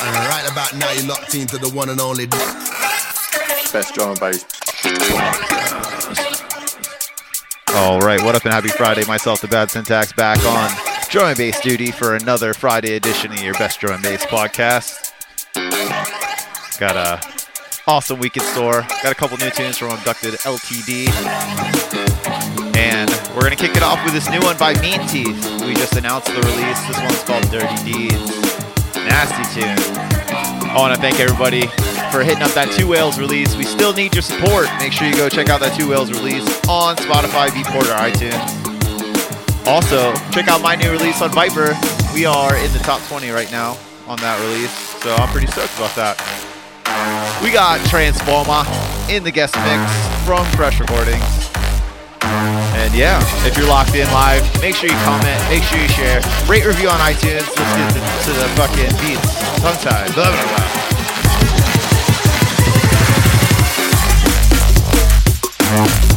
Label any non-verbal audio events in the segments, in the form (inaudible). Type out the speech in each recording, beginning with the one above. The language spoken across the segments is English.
And right about now, you're locked into the one and only Best drum and bass. All right, what up and happy Friday. Myself, the Bad Syntax, back on drum and bass duty for another Friday edition of your best drum and bass podcast. Got a awesome week in store. Got a couple new tunes from Abducted LTD. And we're going to kick it off with this new one by Mean Teeth. We just announced the release. This one's called Dirty Deeds. Nasty tune. I want to thank everybody for hitting up that Two Whales release. We still need your support. Make sure you go check out that Two Whales release on Spotify, Beatport, or iTunes. Also, check out my new release on Viper. We are in the top 20 right now on that release, so I'm pretty stoked about that. We got Transformer in the guest mix from Fresh Recordings. And yeah, if you're locked in live, make sure you comment, make sure you share, rate, review on iTunes. Let's get to, to the fucking beats. Tongue tied. Blah, blah, blah.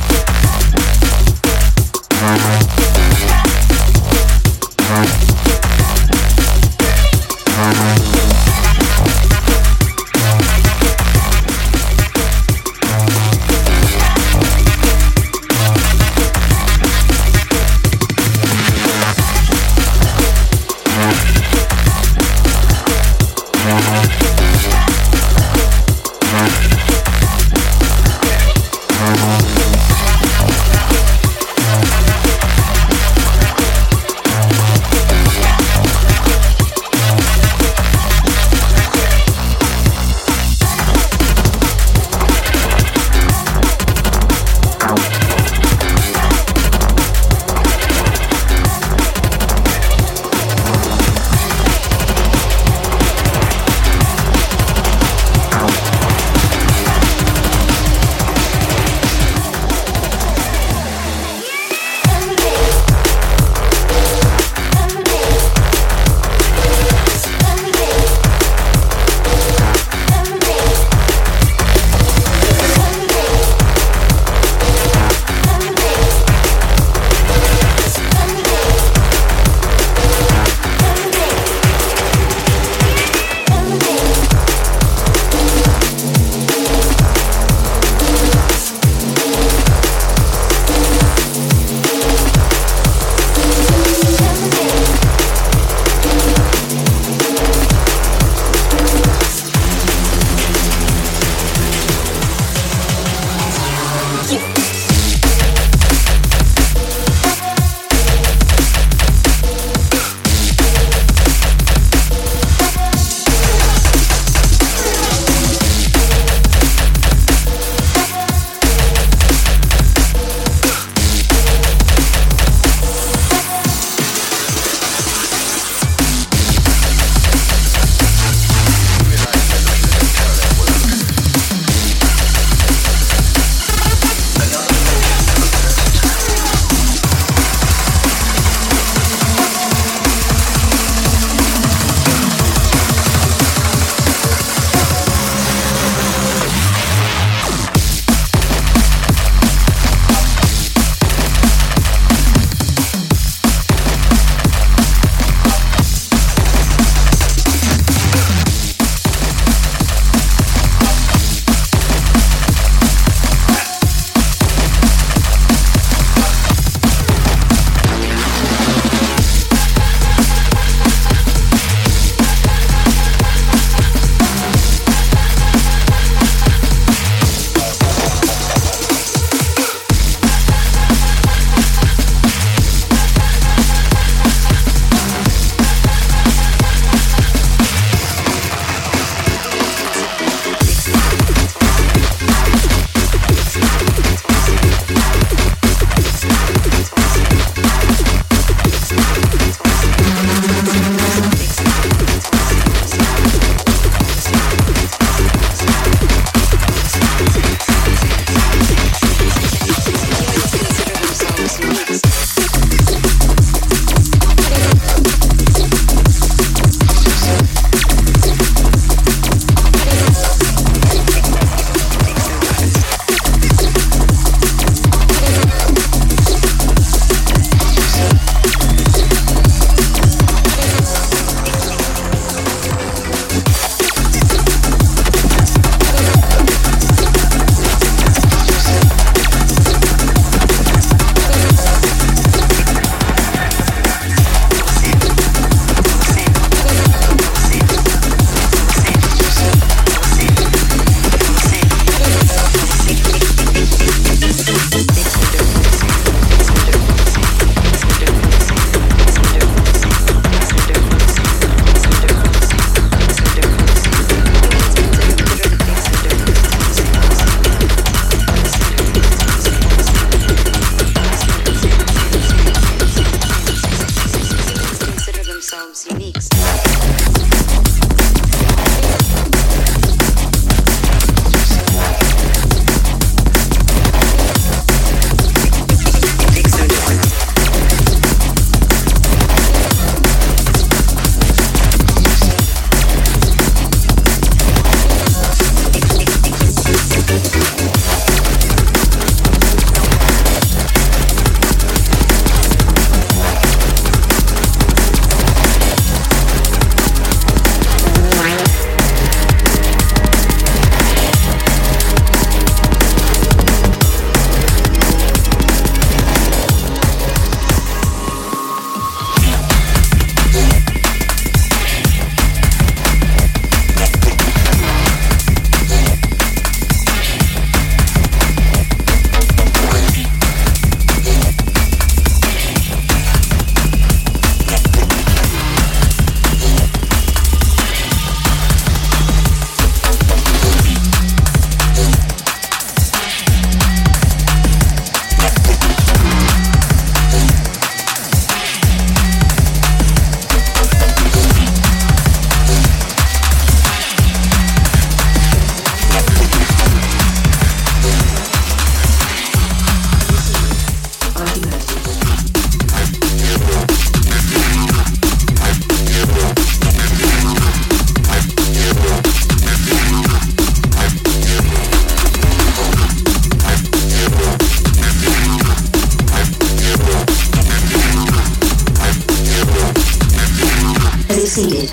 Seated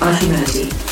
by humanity.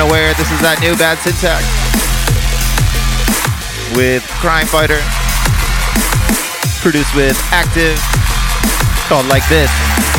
Unaware, this is that new bad syntax with Crime Fighter, produced with Active, called Like This.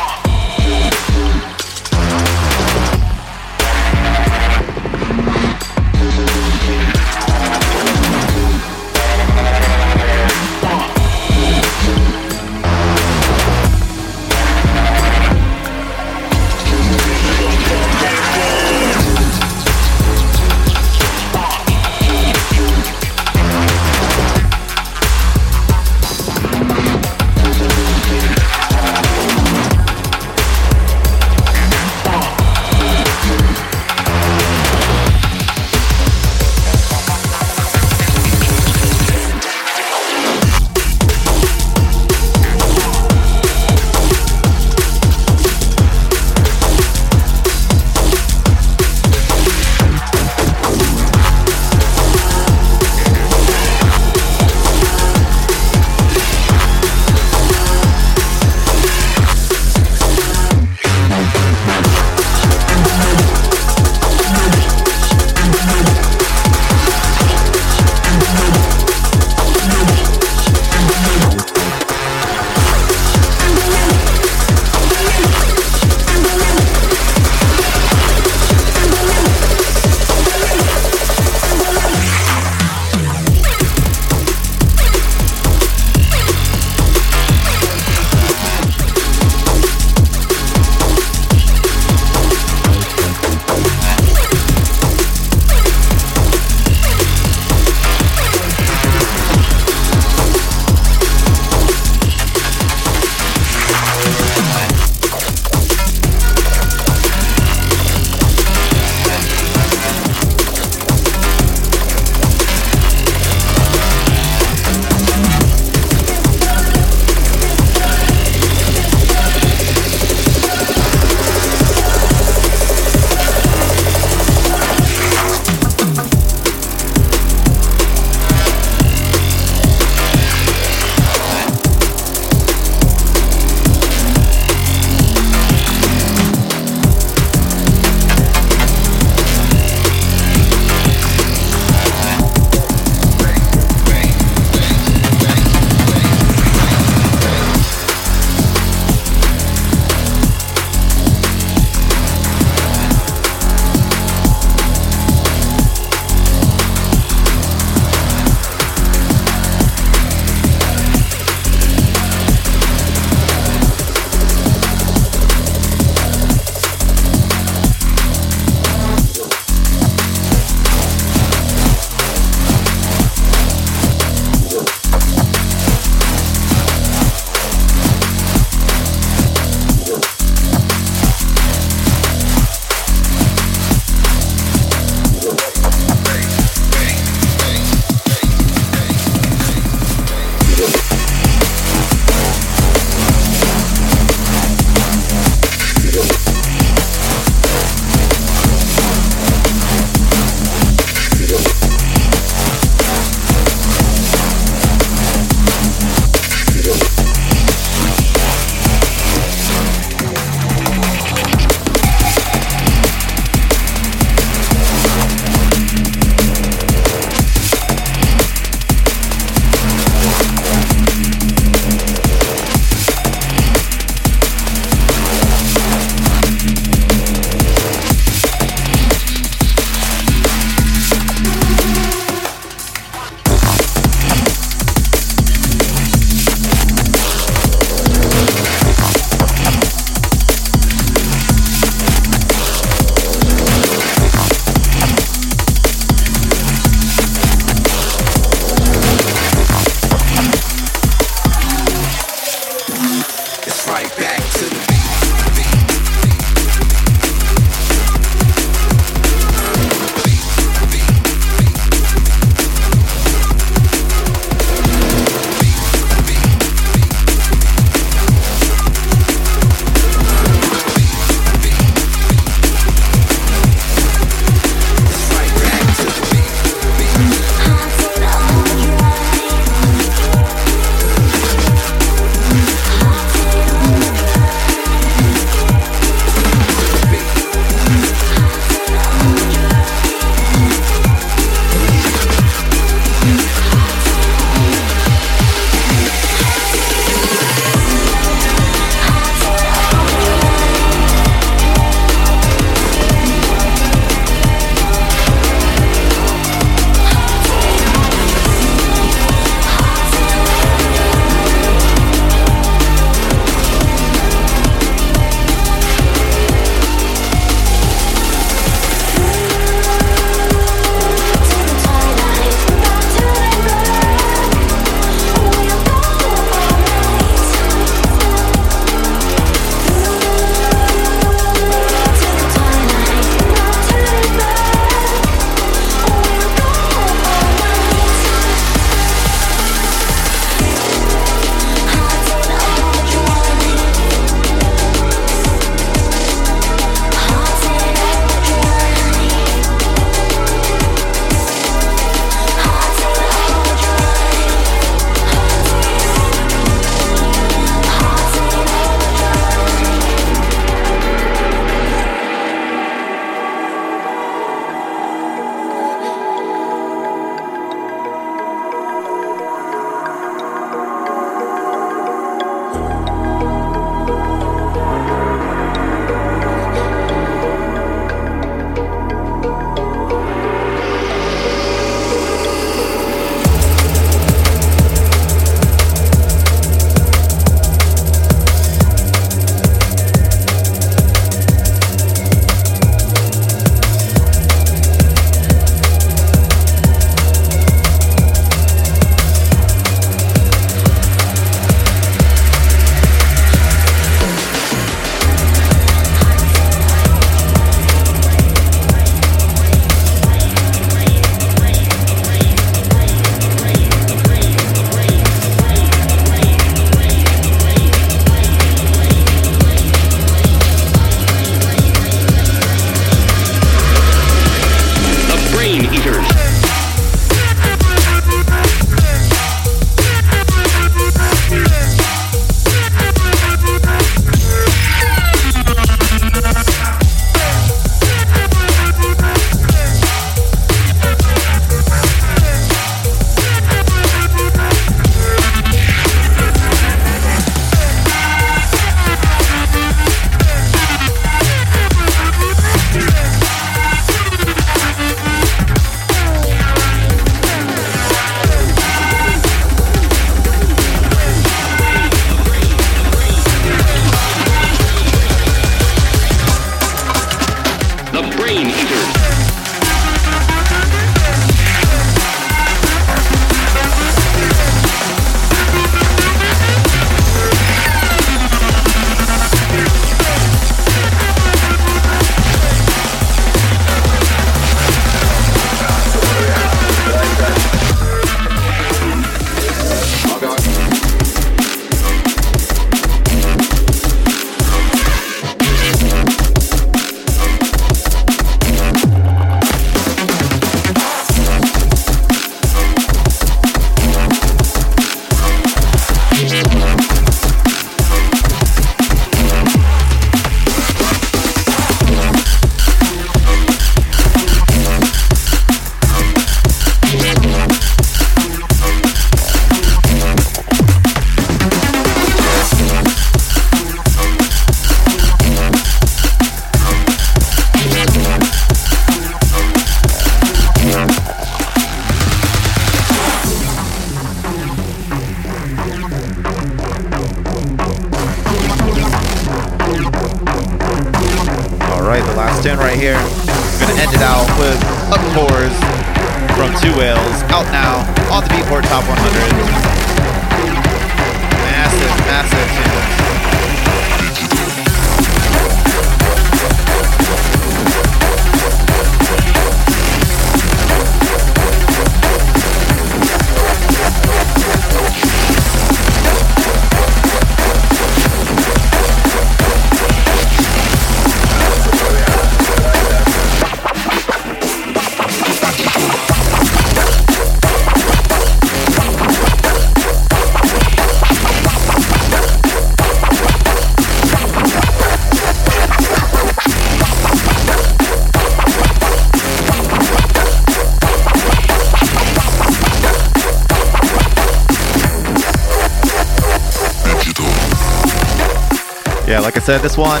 Said, this one,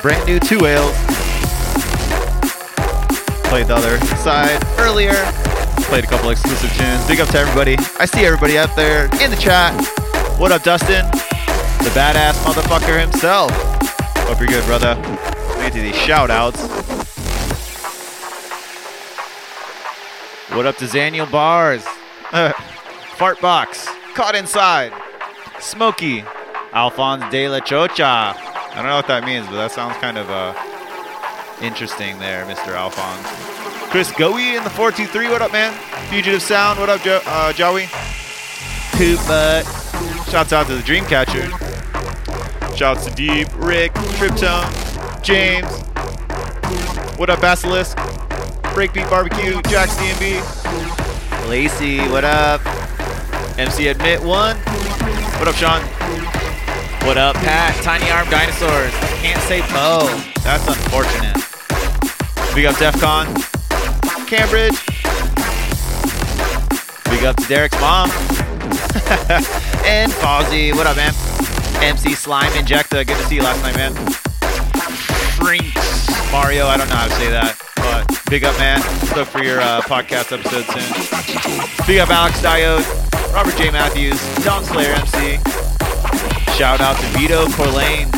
brand new Two Whales. Played the other side earlier. Played a couple exclusive tunes. Big up to everybody. I see everybody out there in the chat. What up, Dustin? The badass motherfucker himself. Hope you're good, brother. Me do these shout outs. What up to Zaniel Bars? (laughs) Fart Box. Caught inside. Smokey. Alphonse de la Chocha. I don't know what that means, but that sounds kind of uh, interesting there, Mr. Alphonse. Chris Goey in the 423. What up, man? Fugitive Sound. What up, jo- uh, Joey? Poop butt. Shouts out to the Dreamcatcher. Shouts to Deep, Rick, Triptone, James. What up, Basilisk? Breakbeat Barbecue, Jax DMB. Lacey, what up? MC Admit 1. What up, Sean? What up, Pat? Tiny Arm Dinosaurs. Can't say Bo. That's unfortunate. Big up Defcon. Cambridge. Big up to Derek's mom. (laughs) and Fozzy. What up, man? MC Slime Injecta. Good to see you last night, man. Shrinks. Mario. I don't know how to say that. But big up, man. Look for your uh, podcast episode soon. Big up Alex Diode. Robert J. Matthews. Don Slayer MC. Shout out to Vito Corlane.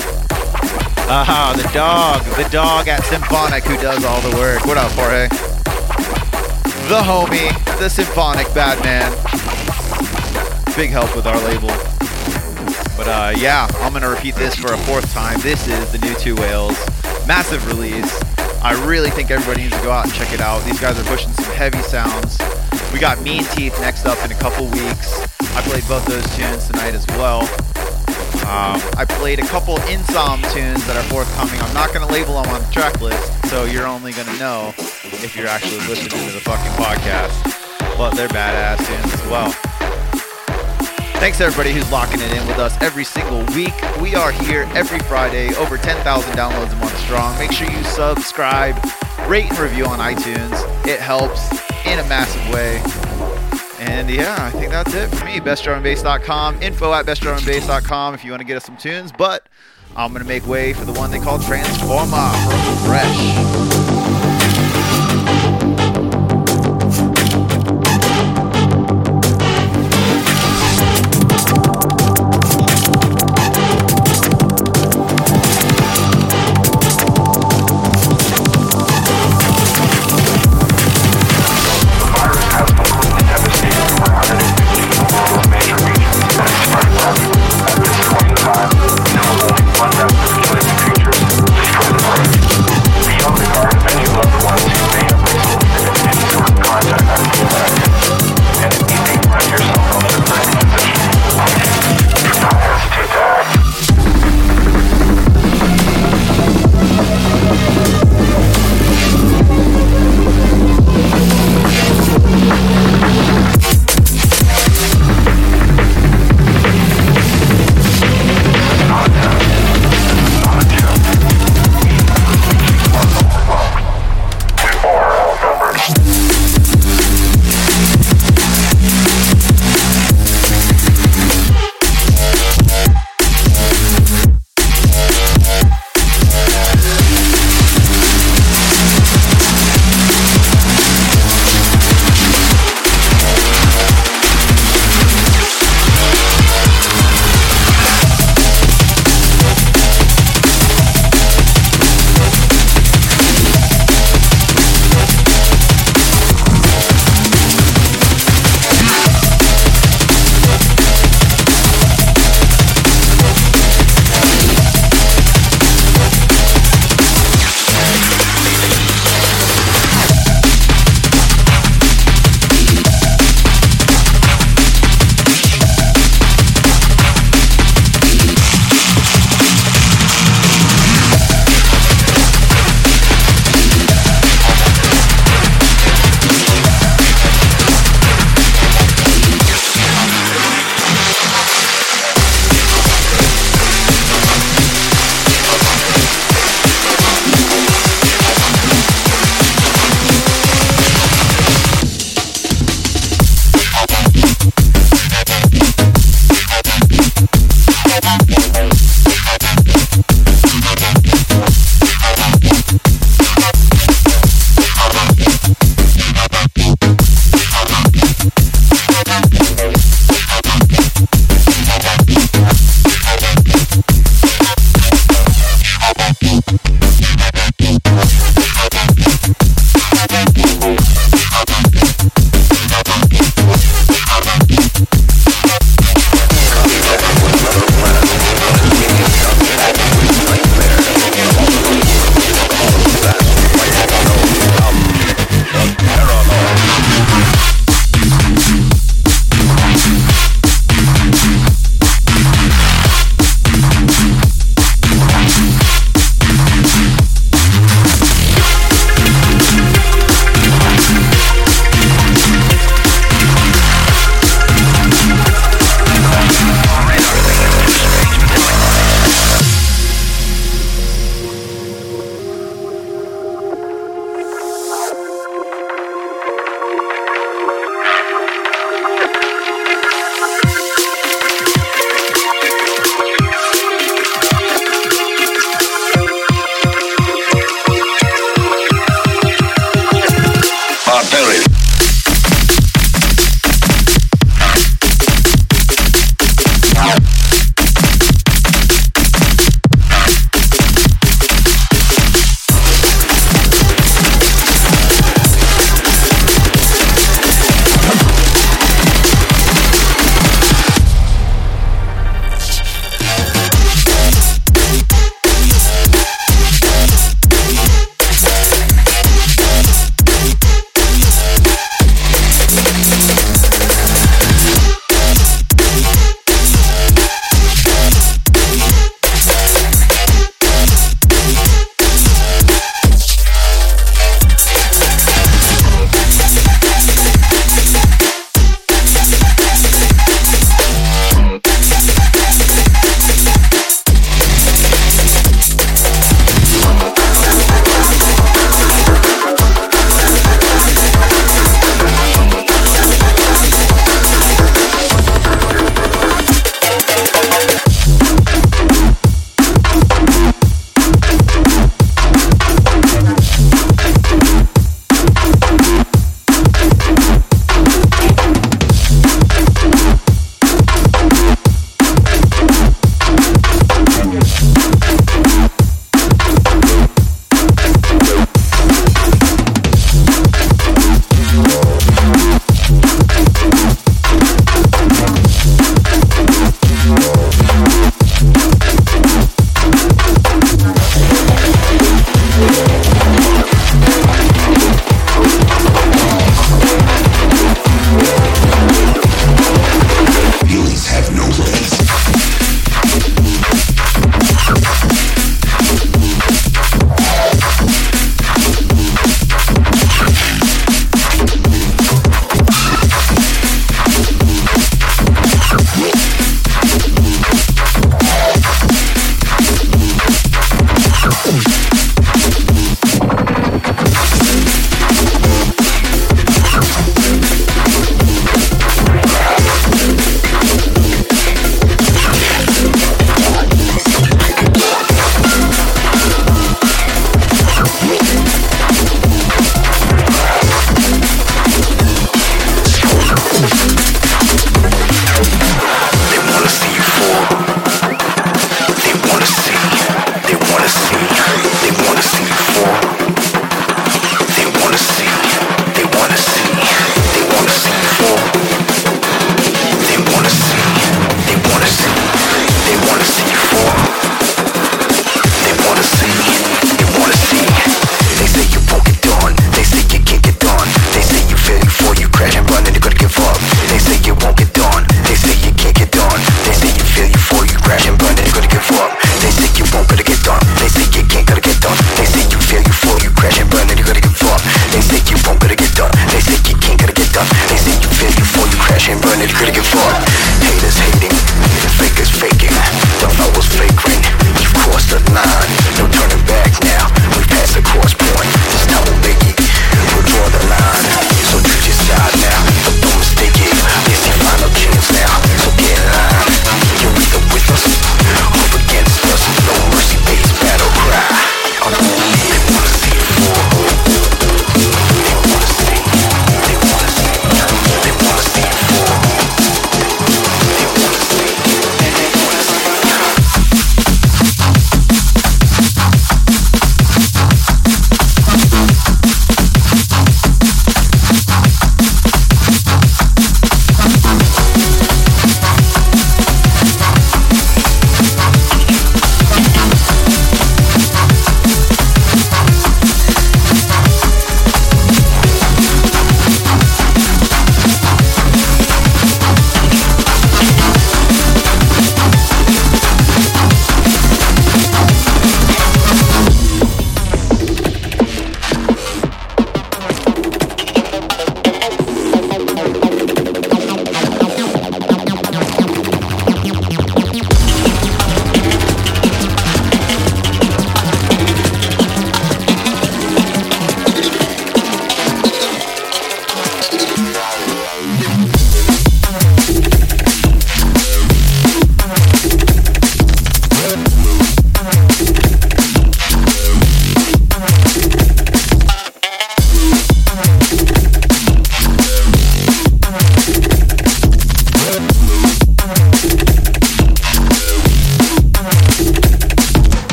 Ah, the dog. The dog at Symphonic who does all the work. What up, Jorge? The homie. The Symphonic Batman. Big help with our label. But uh, yeah, I'm to repeat this for a fourth time. This is the new Two Whales. Massive release. I really think everybody needs to go out and check it out. These guys are pushing some heavy sounds. We got Mean Teeth next up in a couple weeks. I played both those tunes tonight as well. Um, I played a couple Insom tunes that are forthcoming. I'm not going to label them on the track list, so you're only going to know if you're actually listening to the fucking podcast. But they're badass tunes as well. Thanks everybody who's locking it in with us every single week. We are here every Friday, over 10,000 downloads a month strong. Make sure you subscribe, rate and review on iTunes. It helps in a massive way. And yeah, I think that's it for me. BestDrumandBass.com, info at BestDrumandBass.com if you want to get us some tunes. But I'm going to make way for the one they call Transformer from Fresh.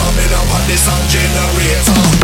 Up on the sound generator.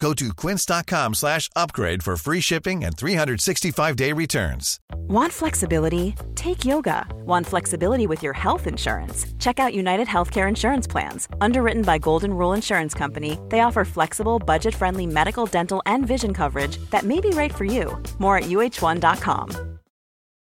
Go to quince.com slash upgrade for free shipping and 365-day returns. Want flexibility? Take yoga. Want flexibility with your health insurance? Check out United Healthcare Insurance Plans. Underwritten by Golden Rule Insurance Company, they offer flexible, budget friendly medical, dental, and vision coverage that may be right for you. More at uh1.com.